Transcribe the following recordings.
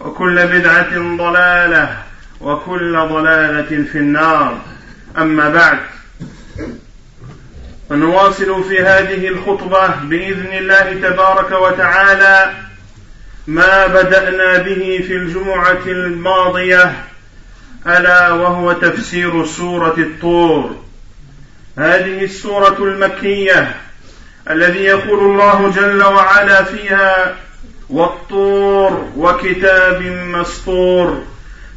وكل بدعة ضلالة وكل ضلالة في النار. أما بعد فنواصل في هذه الخطبة بإذن الله تبارك وتعالى ما بدأنا به في الجمعة الماضية ألا وهو تفسير سورة الطور. هذه السورة المكية الذي يقول الله جل وعلا فيها والطور وكتاب مسطور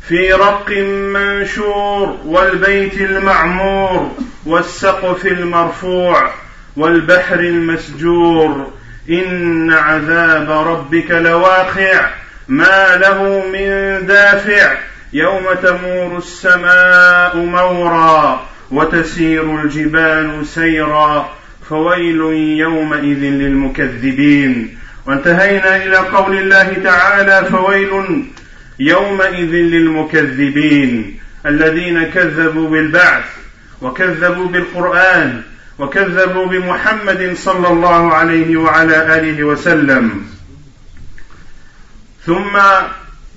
في رق منشور والبيت المعمور والسقف المرفوع والبحر المسجور إن عذاب ربك لواقع ما له من دافع يوم تمور السماء مورا وتسير الجبال سيرا فويل يومئذ للمكذبين وانتهينا إلى قول الله تعالى فويل يومئذ للمكذبين الذين كذبوا بالبعث وكذبوا بالقرآن وكذبوا بمحمد صلى الله عليه وعلى آله وسلم. ثم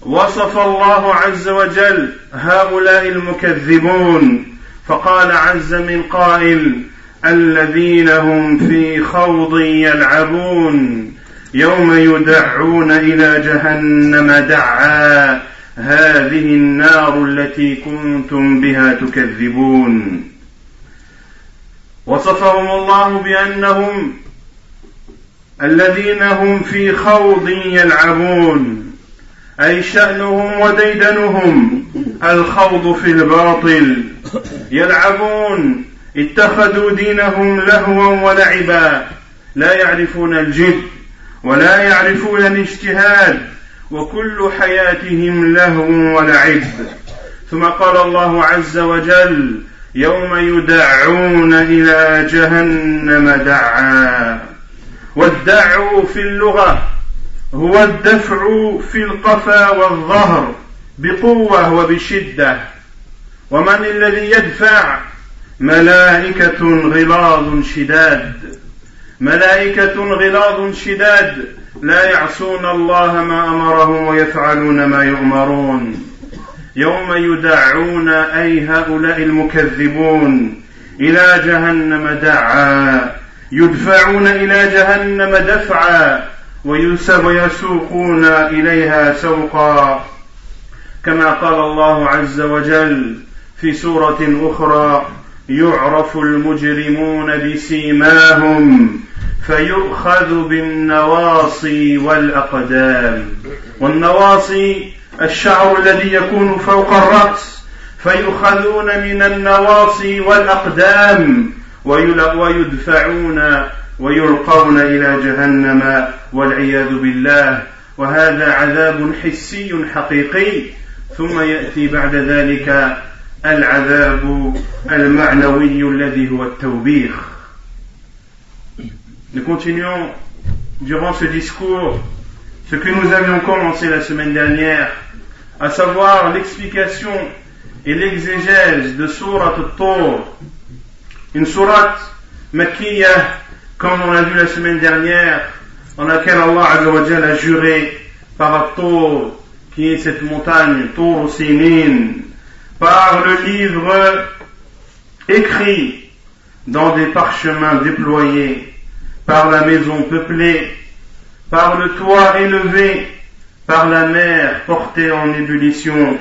وصف الله عز وجل هؤلاء المكذبون فقال عز من قائل الذين هم في خوض يلعبون. يوم يدعون إلى جهنم دعا. هذه النار التي كنتم بها تكذبون. وصفهم الله بأنهم الذين هم في خوض يلعبون. أي شأنهم وديدنهم. الخوض في الباطل. يلعبون. اتخذوا دينهم لهوا ولعبا. لا يعرفون الجد. ولا يعرفون الاجتهاد وكل حياتهم لهو ولعب. ثم قال الله عز وجل يوم يدعون إلى جهنم دعا. والدع في اللغة هو الدفع في القفا والظهر بقوة وبشدة. ومن الذي يدفع؟ ملائكة غلاظ شداد. ملائكة غلاظ شداد لا يعصون الله ما أمرهم ويفعلون ما يؤمرون. يوم يدعون أي هؤلاء المكذبون إلى جهنم دعا. يدفعون إلى جهنم دفعا. ويسوقون إليها سوقا. كما قال الله عز وجل في سورة أخرى يعرف المجرمون بسيماهم. فيؤخذ بالنواصي والأقدام. والنواصي الشعر الذي يكون فوق الرأس. فيؤخذون من النواصي والأقدام. ويدفعون ويلقون إلى جهنم والعياذ بالله. وهذا عذاب حسي حقيقي. ثم يأتي بعد ذلك العذاب المعنوي الذي هو التوبيخ. Nous continuons durant ce discours ce que nous avions commencé la semaine dernière, à savoir l'explication et l'exégèse de Surat al-Tur, une surat makkiyah, comme on l'a vu la semaine dernière, en laquelle Allah a juré par al qui est cette montagne, Tur Sinin, par le livre écrit dans des parchemins déployés, par la maison peuplée, par le toit élevé, par la mer portée en ébullition,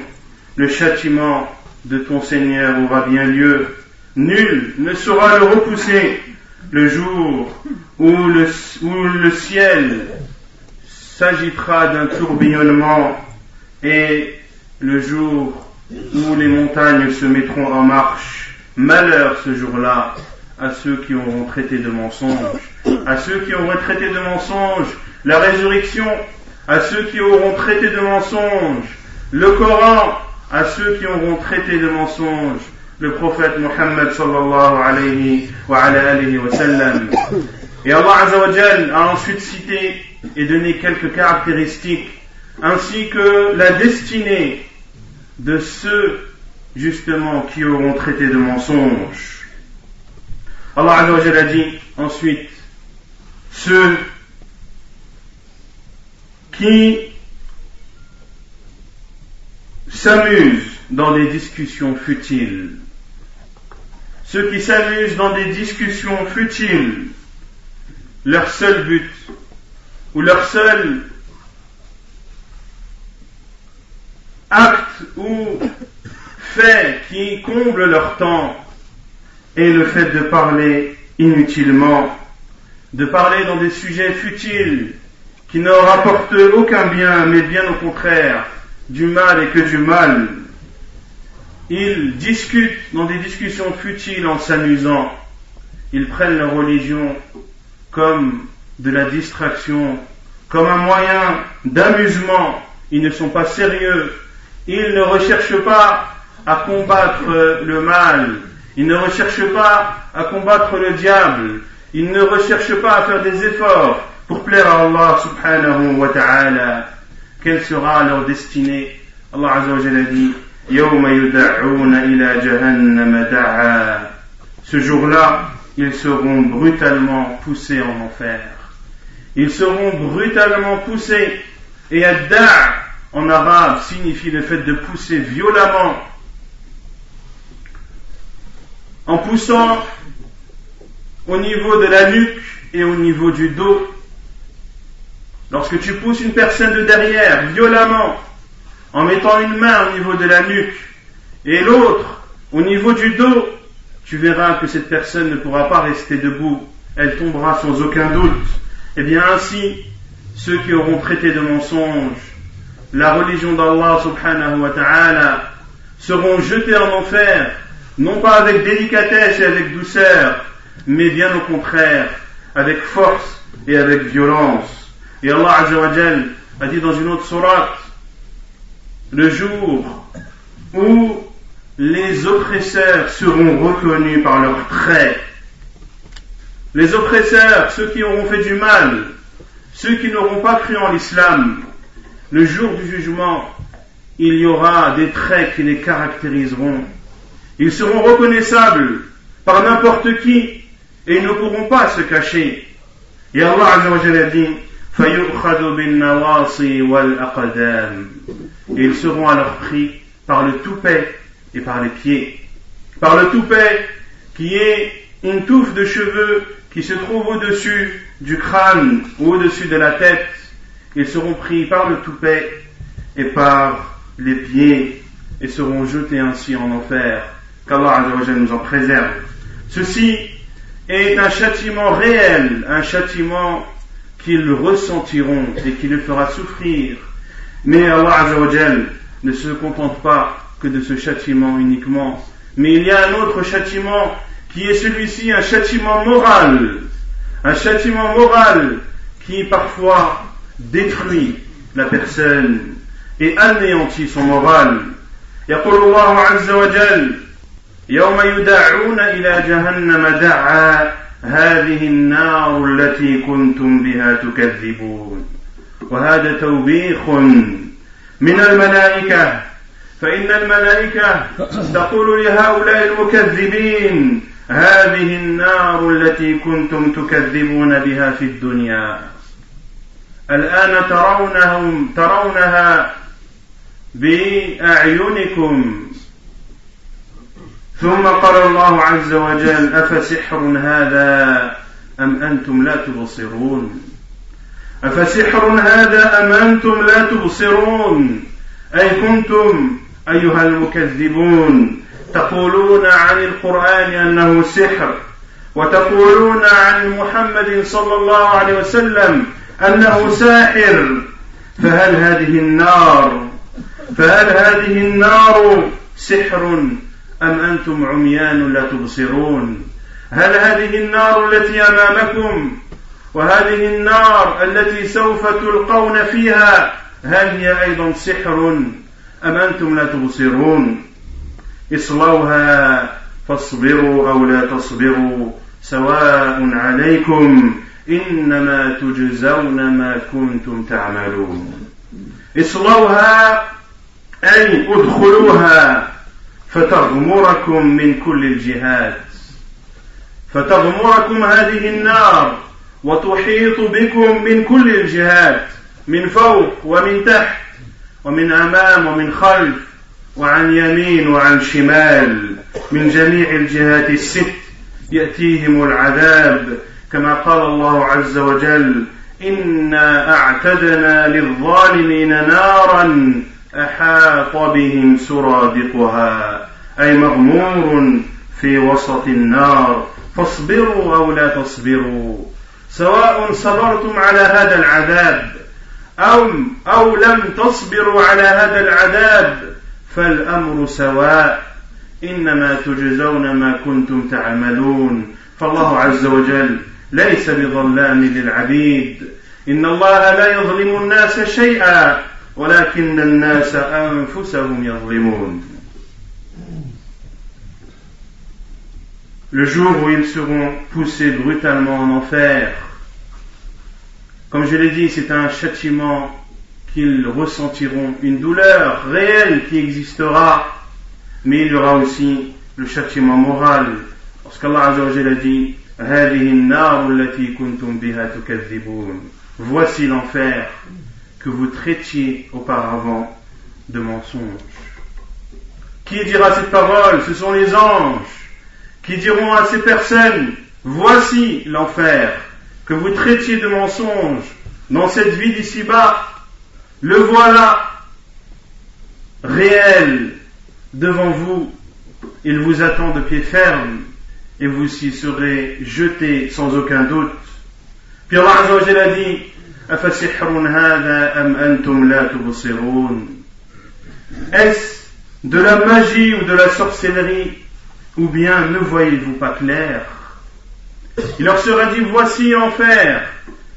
le châtiment de ton Seigneur aura bien lieu. Nul ne saura le repousser le jour où le, ciel s'agitera d'un tourbillonnement et le jour où les montagnes se mettront en marche. Malheur ce jour-là à ceux qui auront traité de mensonges, à ceux qui auront traité de mensonges la résurrection, à ceux qui auront traité de mensonges, le Coran, à ceux qui auront traité de mensonges, le prophète Muhammad sallallahu alayhi wa, alayhi wa sallam. Et Allah Azzawajal a ensuite cité et donné quelques caractéristiques ainsi que la destinée de ceux justement qui auront traité de mensonges. Allah Azzawajal a dit ensuite ceux qui s'amusent dans des discussions futiles. Ceux qui s'amusent dans des discussions futiles, leur seul but ou leur seul acte ou fait qui comble leur temps est le fait de parler inutilement, de parler dans des sujets futiles qui ne rapportent aucun bien, mais bien au contraire, du mal et que du mal. Ils discutent dans des discussions futiles en s'amusant. Ils prennent leur religion comme de la distraction, comme un moyen d'amusement. Ils ne sont pas sérieux. Ils ne recherchent pas à combattre le mal. Ils ne recherchent pas à combattre le diable. Ils ne recherchent pas à faire des efforts pour plaire à Allah subhanahu wa ta'ala. Quelle sera leur destinée? Allah Azza wa Jalla dit Ce jour-là, ils seront brutalement poussés en enfer. Ils seront brutalement poussés. Et adda' en arabe signifie le fait de pousser violemment. En poussant au niveau de la nuque et au niveau du dos. Lorsque tu pousses une personne de derrière violemment, en mettant une main au niveau de la nuque et l'autre au niveau du dos, tu verras que cette personne ne pourra pas rester debout, elle tombera sans aucun doute. Et eh bien ainsi, ceux qui auront traité de mensonges la religion d'Allah subhanahu wa ta'ala seront jetés en enfer, non pas avec délicatesse et avec douceur, mais bien au contraire, avec force et avec violence. Et Allah Azzawajal a dit dans une autre sourate, le jour où les oppresseurs seront reconnus par leurs traits. Les oppresseurs, ceux qui auront fait du mal, ceux qui n'auront pas cru en l'islam, le jour du jugement, il y aura des traits qui les caractériseront. Ils seront reconnaissables par n'importe qui et ils ne pourront pas se cacher. Et Allah a dit, ils seront alors pris par le toupet et par les pieds. Par le toupet qui est une touffe de cheveux qui se trouve au-dessus du crâne ou au-dessus de la tête. Ils seront pris par le toupet et par les pieds et seront jetés ainsi en enfer Qu'Allah nous en préserve. Ceci est un châtiment réel, un châtiment qu'ils ressentiront et qui le fera souffrir. Mais Allah ne se contente pas que de ce châtiment uniquement, mais il y a un autre châtiment qui est celui-ci, un châtiment moral, un châtiment moral qui parfois détruit la personne et anéantit son moral. يقول الله عز وجل يوم يدعون إلى جهنم دعا هذه النار التي كنتم بها تكذبون. وهذا توبيخ من الملائكة. فإن الملائكة تقول لهؤلاء المكذبين هذه النار التي كنتم تكذبون بها في الدنيا. الآن ترونهم ترونها بأعينكم. ثم قال الله عز وجل أفسحر هذا أم أنتم لا تبصرون؟ أفسحر هذا أم أنتم لا تبصرون؟ أي كنتم أيها المكذبون؟ تقولون عن القرآن أنه سحر وتقولون عن محمد صلى الله عليه وسلم أنه ساحر. فهل هذه النار فهل هذه النار سحر؟ أم أنتم عميان لا تبصرون؟ هل هذه النار التي أمامكم وهذه النار التي سوف تلقون فيها هل هي أيضا سحر أم أنتم لا تبصرون؟ اصلوها فاصبروا أو لا تصبروا سواء عليكم. إنما تجزون ما كنتم تعملون. اصلوها أي ادخلوها. فتغمركم من كل الجهات. فتغمركم هذه النار وتحيط بكم من كل الجهات من فوق ومن تحت ومن أمام ومن خلف وعن يمين وعن شمال من جميع الجهات الست. يأتيهم العذاب كما قال الله عز وجل إنا أعتدنا للظالمين نارا أحاط بهم سرادقها أي مغمور في وسط النار. فاصبروا أو لا تصبروا. سواء صبرتم على هذا العذاب أو, أو لم تصبروا على هذا العذاب فالأمر سواء. إنما تجزون ما كنتم تعملون. فالله عز وجل ليس بظلام للعبيد. إن الله لا يظلم الناس شيئا. ولكن الناس أنفسهم يظلمون Le jour où ils seront poussés brutalement en enfer, Comme je l'ai dit, c'est un châtiment qu'ils ressentiront, une douleur réelle qui existera, mais il y aura aussi le châtiment moral. Lorsqu'Allah a dit, Voici l'enfer que vous traitiez auparavant de mensonge. Qui dira cette parole Ce sont les anges qui diront à ces personnes, voici l'enfer que vous traitiez de mensonge dans cette vie d'ici-bas, le voilà réel devant vous. Il vous attend de pied ferme et vous y serez jeté sans aucun doute. Puis Allah a dit Est-ce de la magie ou de la sorcellerie ou bien ne voyez-vous pas clair? Il leur sera dit, voici l'enfer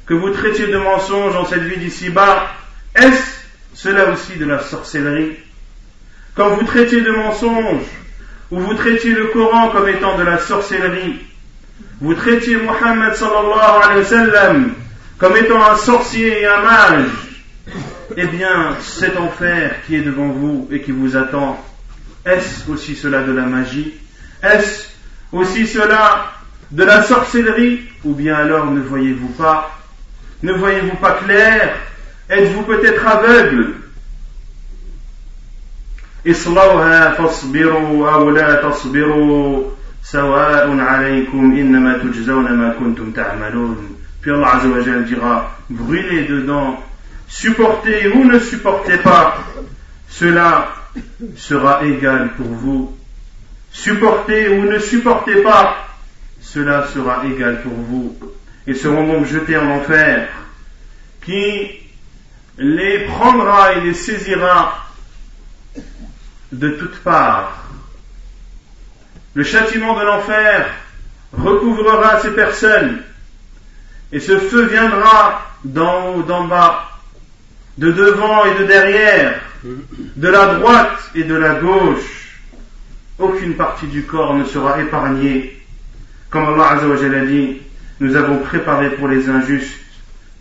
que vous traitiez de mensonge en cette vie d'ici-bas. Est-ce cela aussi de la sorcellerie? Quand vous traitiez de mensonge, ou vous traitiez le Coran comme étant de la sorcellerie, vous traitiez Mohammed sallallahu alayhi wa sallam comme étant un sorcier et un mage, eh bien, cet enfer qui est devant vous et qui vous attend, est-ce aussi cela de la magie Est-ce aussi cela de la sorcellerie Ou bien alors ne voyez-vous pas Ne voyez-vous pas clair Êtes-vous peut-être aveugle اصلوها فاصبروا أو لا تصبروا سواء عليكم إنما تجزون ما كنتم تعملون Puis Allah Azza wa Jal dira brûlez dedans supportez ou ne supportez pas cela sera égal pour vous supportez ou ne supportez pas cela sera égal pour vous. Ils seront donc jetés en enfer, qui les prendra et les saisira de toutes parts. Le châtiment de l'enfer recouvrera ces personnes, et ce feu viendra d'en haut, d'en bas, de devant et de derrière, de la droite et de la gauche. Aucune partie du corps ne sera épargnée comme Allah a dit, nous avons préparé pour les injustes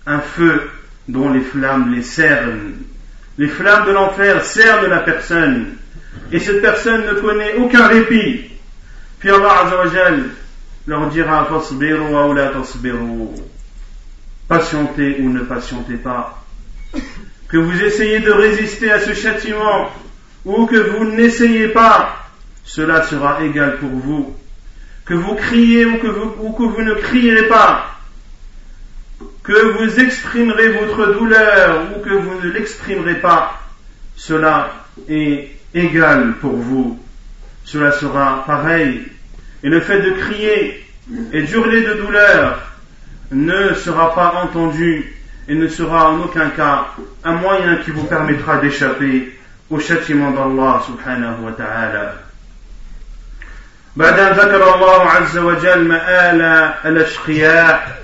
un feu dont les flammes les cernent. Les flammes de l'enfer cernent la personne et cette personne ne connaît aucun répit. Puis Allah Azzawajal leur dira patientez ou ne patientez pas. Que vous essayez de résister à ce châtiment ou que vous n'essayez pas, cela sera égal pour vous. Que vous criez ou que vous, ne crierez pas, que vous exprimerez votre douleur ou que vous ne l'exprimerez pas, cela est égal pour vous. Cela sera pareil. Et le fait de crier et d'hurler de douleur ne sera pas entendu et ne sera en aucun cas un moyen qui vous permettra d'échapper au châtiment d'Allah subhanahu wa ta'ala. بعد أن ذكر الله عز وجل مآل الأشقياء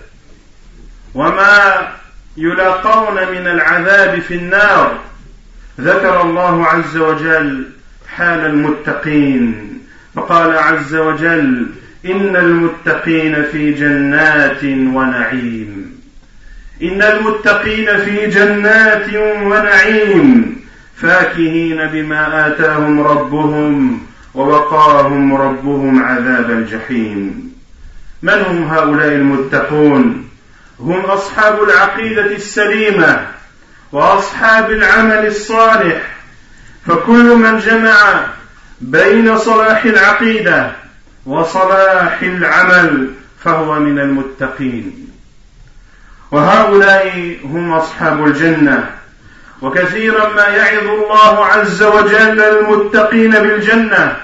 وما يلاقون من العذاب في النار ذكر الله عز وجل حال المتقين فقال عز وجل إن المتقين في جنات ونعيم. إن المتقين في جنات ونعيم. فاكهين بما آتاهم ربهم ووقاهم ربهم عذاب الجحيم. من هم هؤلاء المتقون؟ هم أصحاب العقيدة السليمة وأصحاب العمل الصالح. فكل من جمع بين صلاح العقيدة وصلاح العمل فهو من المتقين. وهؤلاء هم أصحاب الجنة. وكثيرا ما يعظ الله عز وجل المتقين بالجنة.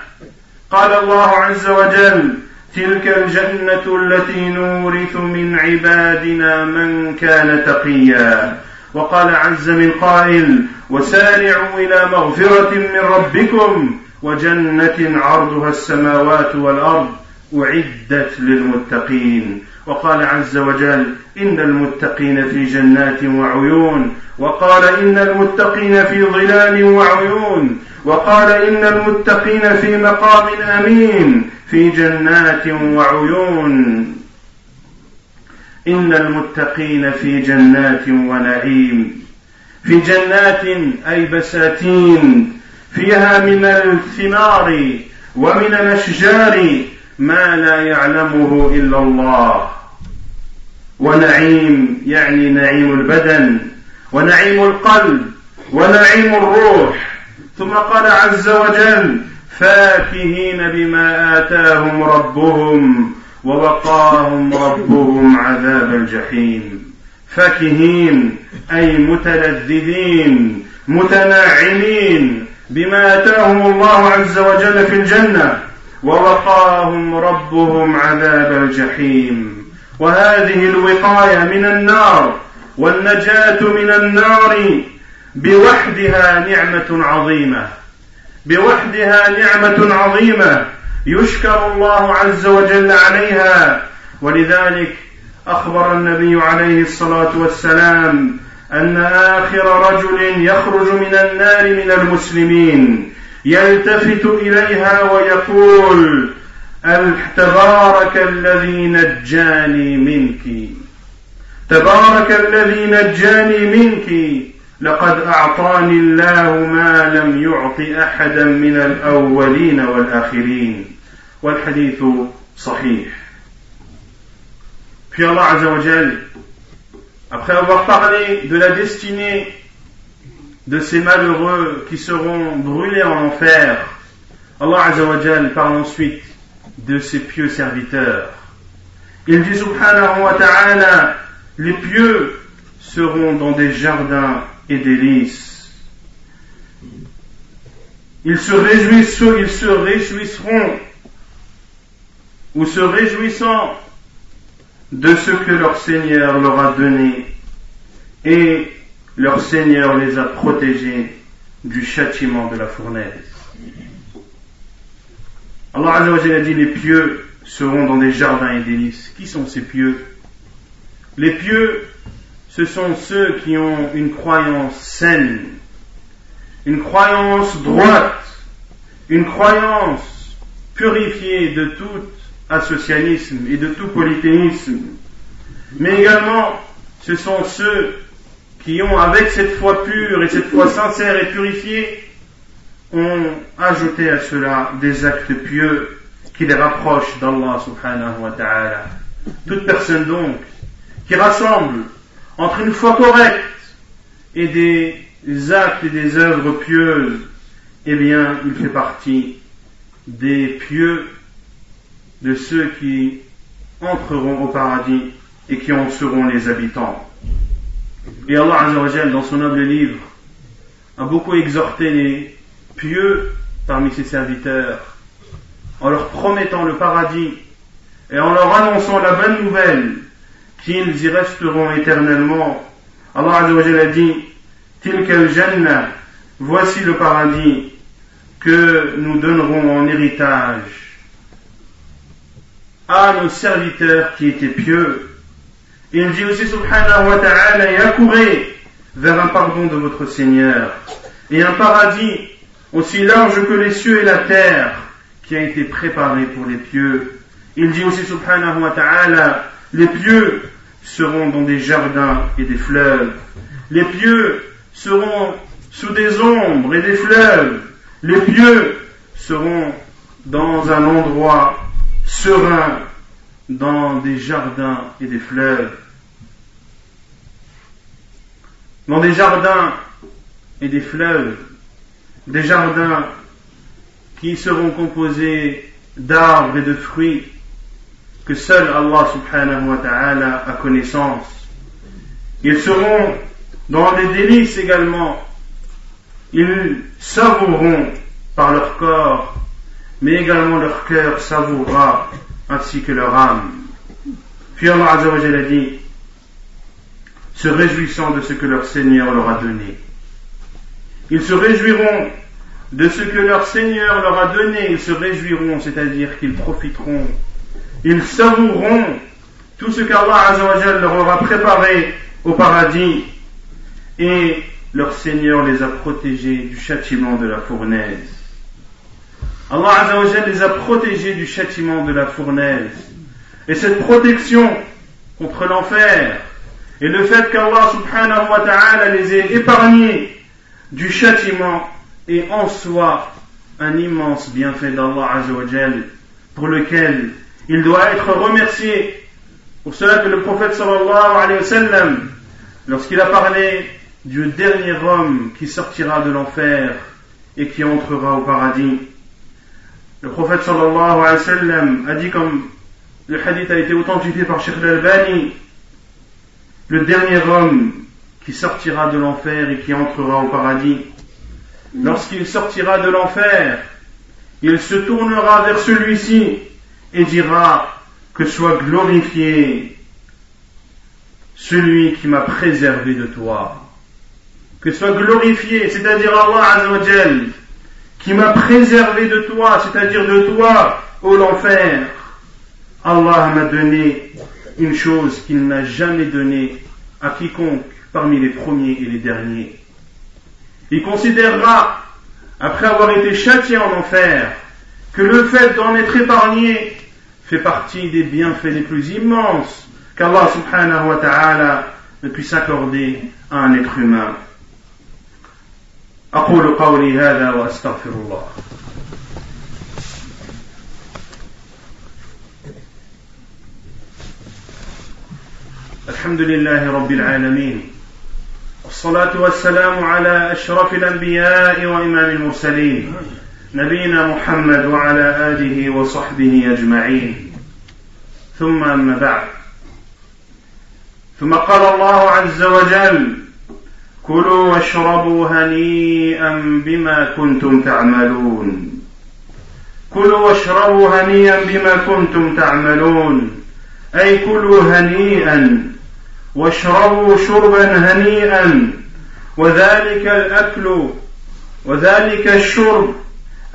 قال الله عز وجل تلك الجنة التي نورث من عبادنا من كان تقيا. وقال عز من قائل وسارعوا إلى مغفرة من ربكم وجنة عرضها السماوات والأرض أعدت للمتقين. وقال عز وجل إن المتقين في جنات وعيون. وقال إن المتقين في ظلال وعيون. وقال إن المتقين في مقام أمين. في جنات وعيون. إن المتقين في جنات ونعيم. في جنات أي بساتين. فيها من الثمار ومن الأشجار ما لا يعلمه إلا الله. ونعيم يعني نعيم البدن ونعيم القلب ونعيم الروح. ثم قال عز وجل فاكهين بما آتاهم ربهم ووقاهم ربهم عذاب الجحيم. فاكهين أي متلذذين متناعمين بما آتاهم الله عز وجل في الجنة ووقاهم ربهم عذاب الجحيم. وهذه الوقاية من النار والنجاة من النار بوحدها نعمة عظيمة. بوحدها نعمة عظيمة يشكر الله عز وجل عليها. ولذلك أخبر النبي عليه الصلاة والسلام أن آخر رجل يخرج من النار من المسلمين يلتفت إليها ويقول تبارك الذي نجاني منك تبارك الذي نجاني منك لقد أعطاني الله ما لم يعط أحدا من الأولين والآخرين. والحديث صحيح. Puis Allah Azzawajal, après avoir parlé de la destinée de ces malheureux qui seront brûlés en enfer, Allah Azzawajal parle ensuite de ses pieux serviteurs. Il dit subhanahu wa ta'ala, les pieux seront dans des jardins et délices. Ils se réjouissent, ils se réjouisseront ou se réjouissant de ce que leur Seigneur leur a donné et leur Seigneur les a protégés du châtiment de la fournaise. Allah a dit les pieux seront dans des jardins et délices. Qui sont ces pieux? Les pieux, ce sont ceux qui ont une croyance saine, une croyance droite, une croyance purifiée de tout associanisme et de tout polythéisme. Mais également, ce sont ceux qui ont, avec cette foi pure et cette foi sincère et purifiée, ont ajouté à cela des actes pieux qui les rapprochent d'Allah subhanahu wa ta'ala. Toute personne donc qui rassemble entre une foi correcte et des actes et des œuvres pieuses, eh bien, il fait partie des pieux, de ceux qui entreront au paradis et qui en seront les habitants. Et Allah dans son noble livre, a beaucoup exhorté les pieux parmi ses serviteurs en leur promettant le paradis et en leur annonçant la bonne nouvelle qu'ils y resteront éternellement. Allah a dit Tilka jannah voici le paradis que nous donnerons en héritage à nos serviteurs qui étaient pieux. Il dit aussi subhanahu wa ta'ala et accourez vers un pardon de votre Seigneur et un paradis aussi large que les cieux et la terre qui a été préparé pour les pieux. Il dit aussi subhanahu wa ta'ala les pieux seront dans des jardins et des fleuves. Les pieux seront sous des ombres et des fleuves. Les pieux seront dans un endroit serein, dans des jardins et des fleuves. Dans des jardins et des fleuves, des jardins qui seront composés d'arbres et de fruits que seul Allah subhanahu wa ta'ala a connaissance. Ils seront dans des délices également. Ils savoureront par leur corps, mais également leur cœur savourera ainsi que leur âme. Puis Allah a dit, se réjouissant de ce que leur Seigneur leur a donné. Ils se réjouiront de ce que leur Seigneur leur a donné, ils se réjouiront, c'est-à-dire qu'ils profiteront, ils savoureront tout ce qu'Allah leur aura préparé au paradis, et leur Seigneur les a protégés du châtiment de la fournaise. Allah les a protégés du châtiment de la fournaise. Et cette protection contre l'enfer, et le fait qu'Allah subhanahu wa ta'ala les ait épargnés du châtiment est en soi un immense bienfait d'Allah Azzawajal pour lequel il doit être remercié. Pour cela que le prophète sallallahu alayhi wa sallam, lorsqu'il a parlé du dernier homme qui sortira de l'enfer et qui entrera au paradis, le prophète sallallahu alayhi wa sallam a dit comme le hadith a été authentifié par Sheikh al-Albani, le dernier homme qui sortira de l'enfer et qui entrera au paradis. Lorsqu'il sortira de l'enfer, il se tournera vers celui-ci et dira que soit glorifié celui qui m'a préservé de toi. Que soit glorifié, c'est-à-dire Allah Azzawajal, qui m'a préservé de toi, c'est-à-dire de toi, ô l'enfer. Allah m'a donné une chose qu'il n'a jamais donnée à quiconque parmi les premiers et les derniers. Il considérera, après avoir été châtié en enfer, que le fait d'en être épargné fait partie des bienfaits les plus immenses qu'Allah subhanahu wa ta'ala ne puisse accorder à un être humain. أقول قولي هذا وأستغفر الله. الحمد لله رب العالمين. والصلاة والسلام على أشرف الأنبياء وإمام المرسلين. نبينا محمد وعلى آله وصحبه أجمعين. ثم أما بعد. ثم قال الله عز وجل كلوا واشربوا هنيئا بما كنتم تعملون. كلوا واشربوا هنيئا بما كنتم تعملون. أي كلوا هنيئا واشربوا شربا هنيئا. وذلك الأكل وذلك الشرب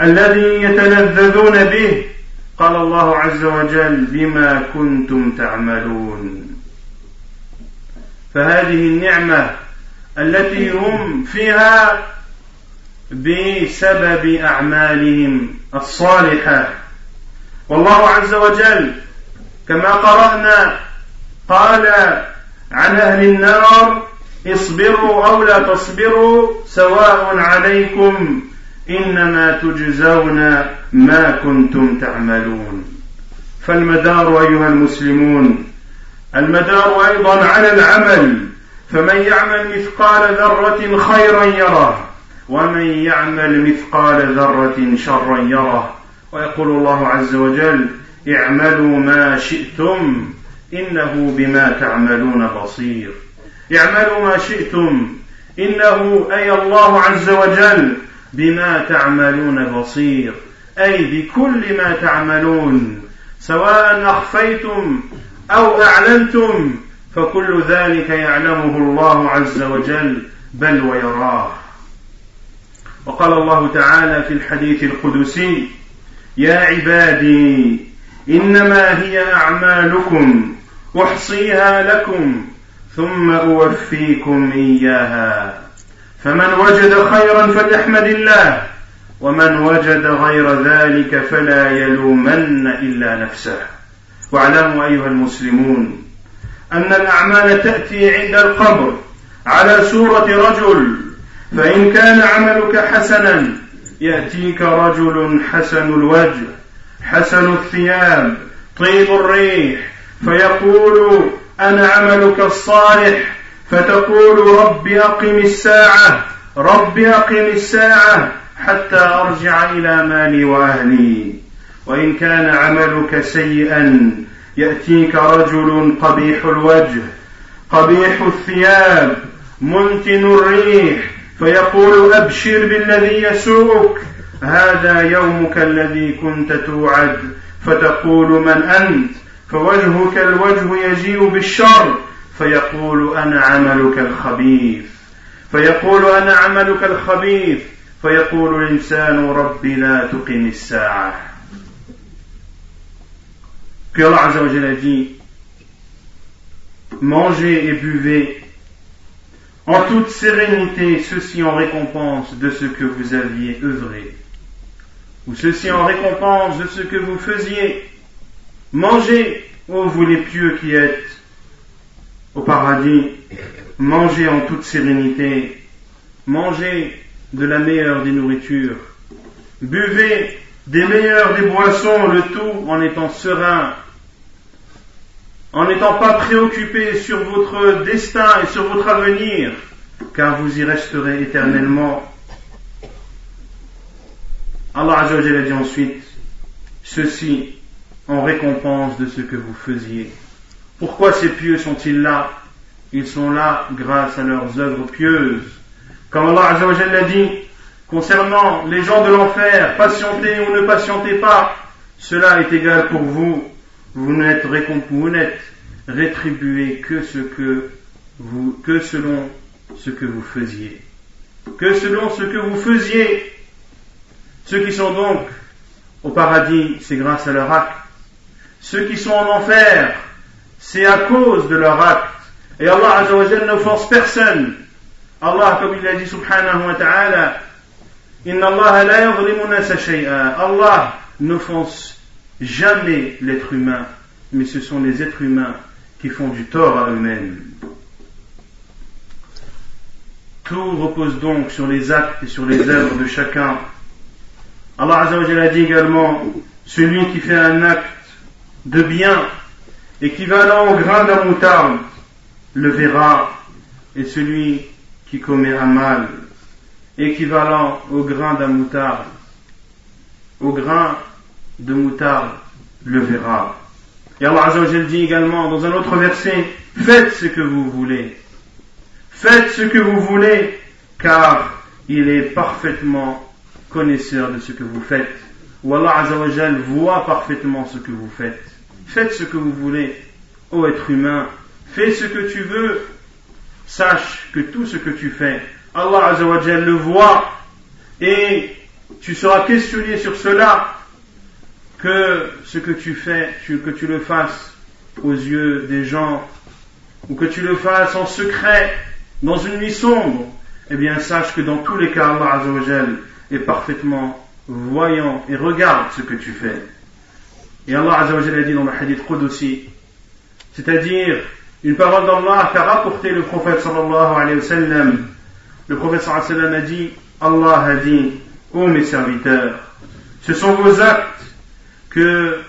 الذي يتلذذون به قال الله عز وجل بما كنتم تعملون. فهذه النعمة التي هم فيها بسبب أعمالهم الصالحة. والله عز وجل كما قرأنا قال عن أهل النار اصبروا أو لا تصبروا سواء عليكم إنما تجزون ما كنتم تعملون. فالمدار أيها المسلمون المدار أيضا على العمل. فمن يعمل مثقال ذرة خيرا يره ومن يعمل مثقال ذرة شرا يره ويقول الله عز وجل اعملوا ما شئتم إنه بما تعملون بصير. اعملوا ما شئتم إنه أي الله عز وجل بما تعملون بصير أي بكل ما تعملون سواء أخفيتم أو أعلنتم فكل ذلك يعلمه الله عز وجل بل ويراه. وقال الله تعالى في الحديث القدسي يا عبادي إنما هي أعمالكم أحصيها لكم ثم أوفيكم إياها. فمن وجد خيرا فليحمد الله ومن وجد غير ذلك فلا يلومن إلا نفسه. واعلموا أيها المسلمون أن الأعمال تأتي عند القبر على صورة رجل فإن كان عملك حسنا يأتيك رجل حسن الوجه حسن الثياب طيب الريح فيقول أنا عملك الصالح فتقول رب أقم الساعة رب أقم الساعة حتى أرجع إلى مالي وأهلي. وإن كان عملك سيئا يأتيك رجل قبيح الوجه قبيح الثياب منتن الريح فيقول أبشر بالذي يسوءك هذا يومك الذي كنت توعد فتقول من أنت؟ فوجهك الوجه يجيء بالشر فيقول أنا عملك الخبيث فيقول أنا عملك الخبيث فيقول الإنسان ربي لا تقم الساعة. Puis Allah a dit Mangez et buvez en toute sérénité, ceci en récompense de ce que vous aviez œuvré, ou ceci en récompense de ce que vous faisiez. Mangez, ô vous les pieux qui êtes au paradis, mangez en toute sérénité, mangez de la meilleure des nourritures, buvez des meilleures des boissons, le tout en étant serein, en n'étant pas préoccupé sur votre destin et sur votre avenir, car vous y resterez éternellement. Allah a dit ensuite, ceci en récompense de ce que vous faisiez. Pourquoi ces pieux sont-ils là? Ils sont là grâce à leurs œuvres pieuses. Comme Allah Azzawajal dit concernant les gens de l'enfer, patientez ou ne patientez pas, cela est égal pour vous. Vous n'êtes rétribué que selon ce que vous faisiez. Que selon ce que vous faisiez. Ceux qui sont donc au paradis, c'est grâce à leur acte. Ceux qui sont en enfer, c'est à cause de leur acte. Et Allah Azzawajal n'offense personne. Allah, comme il a dit subhanahu wa ta'ala, Allah la Allah n'offense jamais l'être humain, mais ce sont les êtres humains qui font du tort à eux-mêmes. Tout repose donc sur les actes et sur les œuvres de chacun. Allah Azzawajal a dit également, celui qui fait un acte de bien équivalent au grain d'un moutarde le verra, et celui qui commet un mal équivalent au grain d'un moutarde, au grain de moutarde le verra. Et Allah Azzawajal dit également dans un autre verset, faites ce que vous voulez. Faites ce que vous voulez, car il est parfaitement connaisseur de ce que vous faites. Ou Allah Azzawajal voit parfaitement ce que vous faites. Faites ce que vous voulez, ô être humain. Fais ce que tu veux. Sache que tout ce que tu fais, Allah Azzawajal le voit. Et tu seras questionné sur cela que ce que tu fais, que tu le fasses aux yeux des gens, ou que tu le fasses en secret, dans une nuit sombre, eh bien sache que dans tous les cas, Allah Azzawajal est parfaitement voyant et regarde ce que tu fais. Et Allah Azzawajal a dit dans le hadith Qudusi, c'est-à-dire une parole d'Allah qu'a rapporté le prophète sallallahu alayhi wa sallam. Le prophète a dit, Allah a dit, ô mes serviteurs, ce sont vos actes que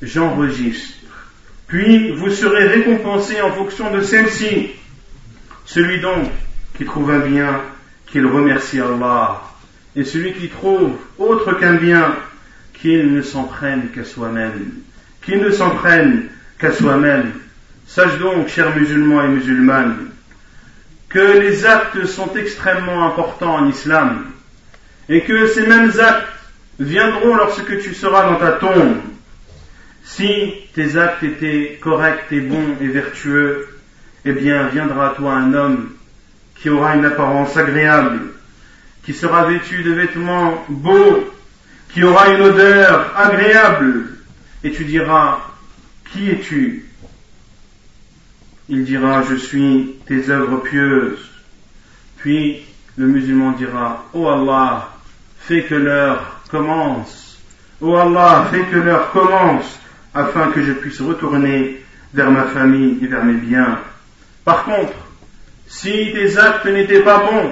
j'enregistre. Puis vous serez récompensés en fonction de celle-ci. Celui donc qui trouve un bien, qu'il remercie Allah. Et celui qui trouve autre qu'un bien, qu'il ne s'en prenne qu'à soi-même. Qu'il ne s'en prenne qu'à soi-même. Sache donc, chers musulmans et musulmanes, que les actes sont extrêmement importants en islam et que ces mêmes actes viendront lorsque tu seras dans ta tombe. Si tes actes étaient corrects et bons et vertueux, eh bien viendra à toi un homme qui aura une apparence agréable, qui sera vêtu de vêtements beaux, qui aura une odeur agréable, et tu diras, qui es-tu? Il dira, je suis tes œuvres pieuses. Puis le musulman dira, oh Allah, fais que l'heure commence. Oh Allah, fais que l'heure commence afin que je puisse retourner vers ma famille et vers mes biens. Par contre, si tes actes n'étaient pas bons,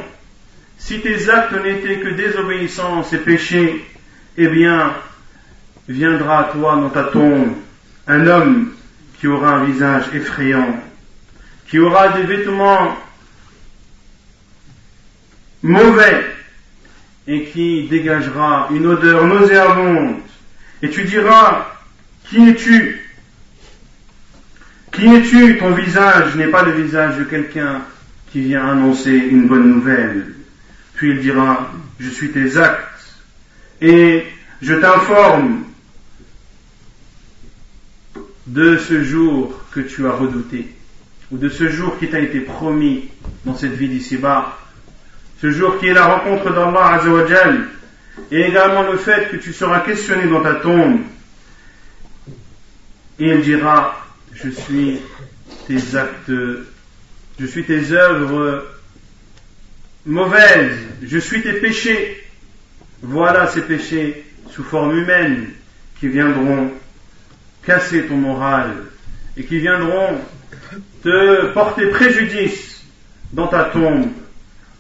si tes actes n'étaient que désobéissance et péché, eh bien, viendra à toi dans ta tombe un homme qui aura un visage effrayant, qui aura des vêtements mauvais et qui dégagera une odeur nauséabonde. Et tu diras, qui es-tu? Qui es-tu? Ton visage n'est pas le visage de quelqu'un qui vient annoncer une bonne nouvelle. Puis il dira, je suis tes actes et je t'informe de ce jour que tu as redouté, ou de ce jour qui t'a été promis dans cette vie d'ici-bas, ce jour qui est la rencontre d'Allah Azzawajal, et également le fait que tu seras questionné dans ta tombe, et il dira, je suis tes actes je suis tes œuvres mauvaises, je suis tes péchés. Voilà ces péchés sous forme humaine qui viendront casser ton moral et qui viendront te porter préjudice dans ta tombe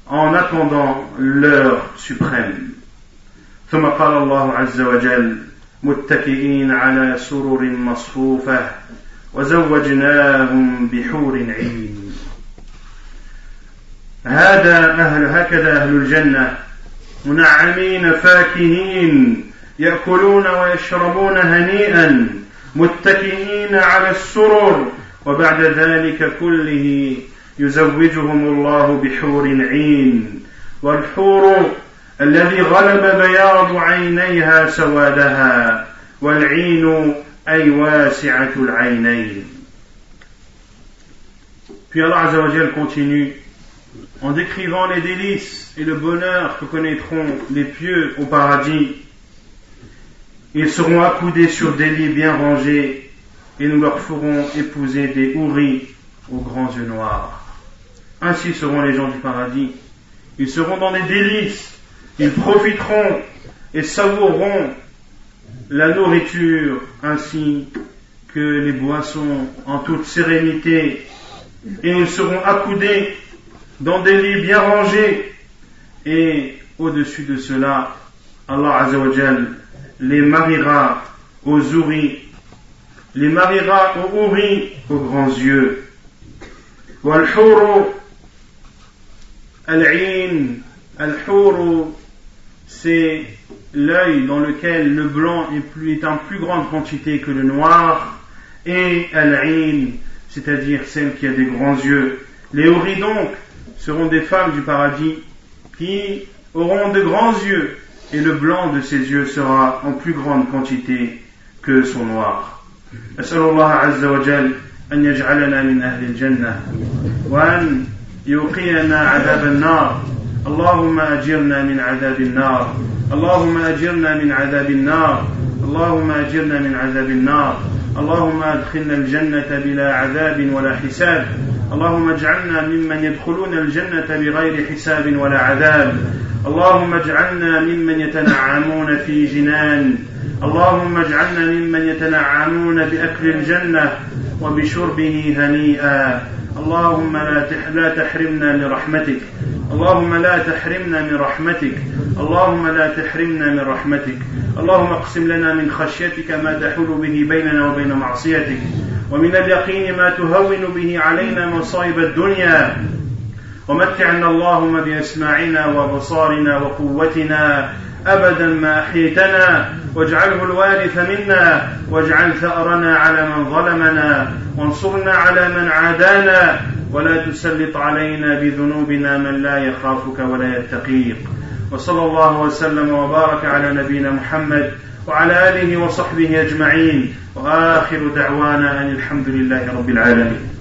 en attendant l'heure suprême. ثم قال الله عز وجل متكئين على سرر مصفوفه وزوجناهم بحور عين هذا أهل هكذا أهل الجنة منعمين فاكهين يأكلون ويشربون هنيئا متكئين على السرر وبعد ذلك كله يزوجهم الله بحور عين والحور الذي غلب بياض عينيها سوادها والعين أي واسعة العينين Puis Allah Azza wa Jal continue en décrivant les délices et le bonheur que connaîtront les pieux au paradis. Ils seront accoudés sur des lits bien rangés et nous leur ferons épouser des houris aux grands yeux noirs. Ainsi seront les gens du paradis. Ils seront dans des délices. Ils profiteront et savoureront la nourriture ainsi que les boissons en toute sérénité. Et ils seront accoudés dans des lits bien rangés. Et au-dessus de cela, Allah Azzawajal les mariera aux ouris, les mariera aux ouris, aux grands yeux. Wal-huru, al-in, al-huru, c'est l'œil dans lequel le blanc est, en plus grande quantité que le noir, et al-in, c'est-à-dire celle qui a des grands yeux. Les ouris donc, seront des femmes du paradis qui auront de grands yeux et le blanc de ses yeux sera en plus grande quantité que son noir. أسأل الله عز وجل أن يجعلنا من أهل الجنة وأن يوقينا عذاب النار. اللهم أجرنا من عذاب النار. اللهم أجرنا من عذاب النار. اللهم أجرنا من عذاب النار. اللهم أدخلنا الجنة بلا عذاب ولا حساب. اللهم اجعلنا ممن يدخلون الجنة بغير حساب ولا عذاب. اللهم اجعلنا ممن يتنعمون في جنان. اللهم اجعلنا ممن يتنعمون بأكل الجنة وبشربه هنيئا. اللهم لا لا تحرمنا لرحمتك. اللهم لا تحرمنا من رحمتك. اللهم لا تحرمنا من رحمتك. اللهم اقسم لنا من خشيتك ما تحول به بيننا وبين معصيتك. ومن اليقين ما تهون به علينا مصائب الدنيا. ومتعنا اللهم بأسماعنا وبصارنا وقوتنا. أبدا ما احيتنا واجعله الوارث منا واجعل ثأرنا على من ظلمنا وانصرنا على من عادانا ولا تسلط علينا بذنوبنا من لا يخافك ولا يتقيك. وصلى الله وسلم وبارك على نبينا محمد وعلى آله وصحبه أجمعين. وآخر دعوانا أن الحمد لله رب العالمين.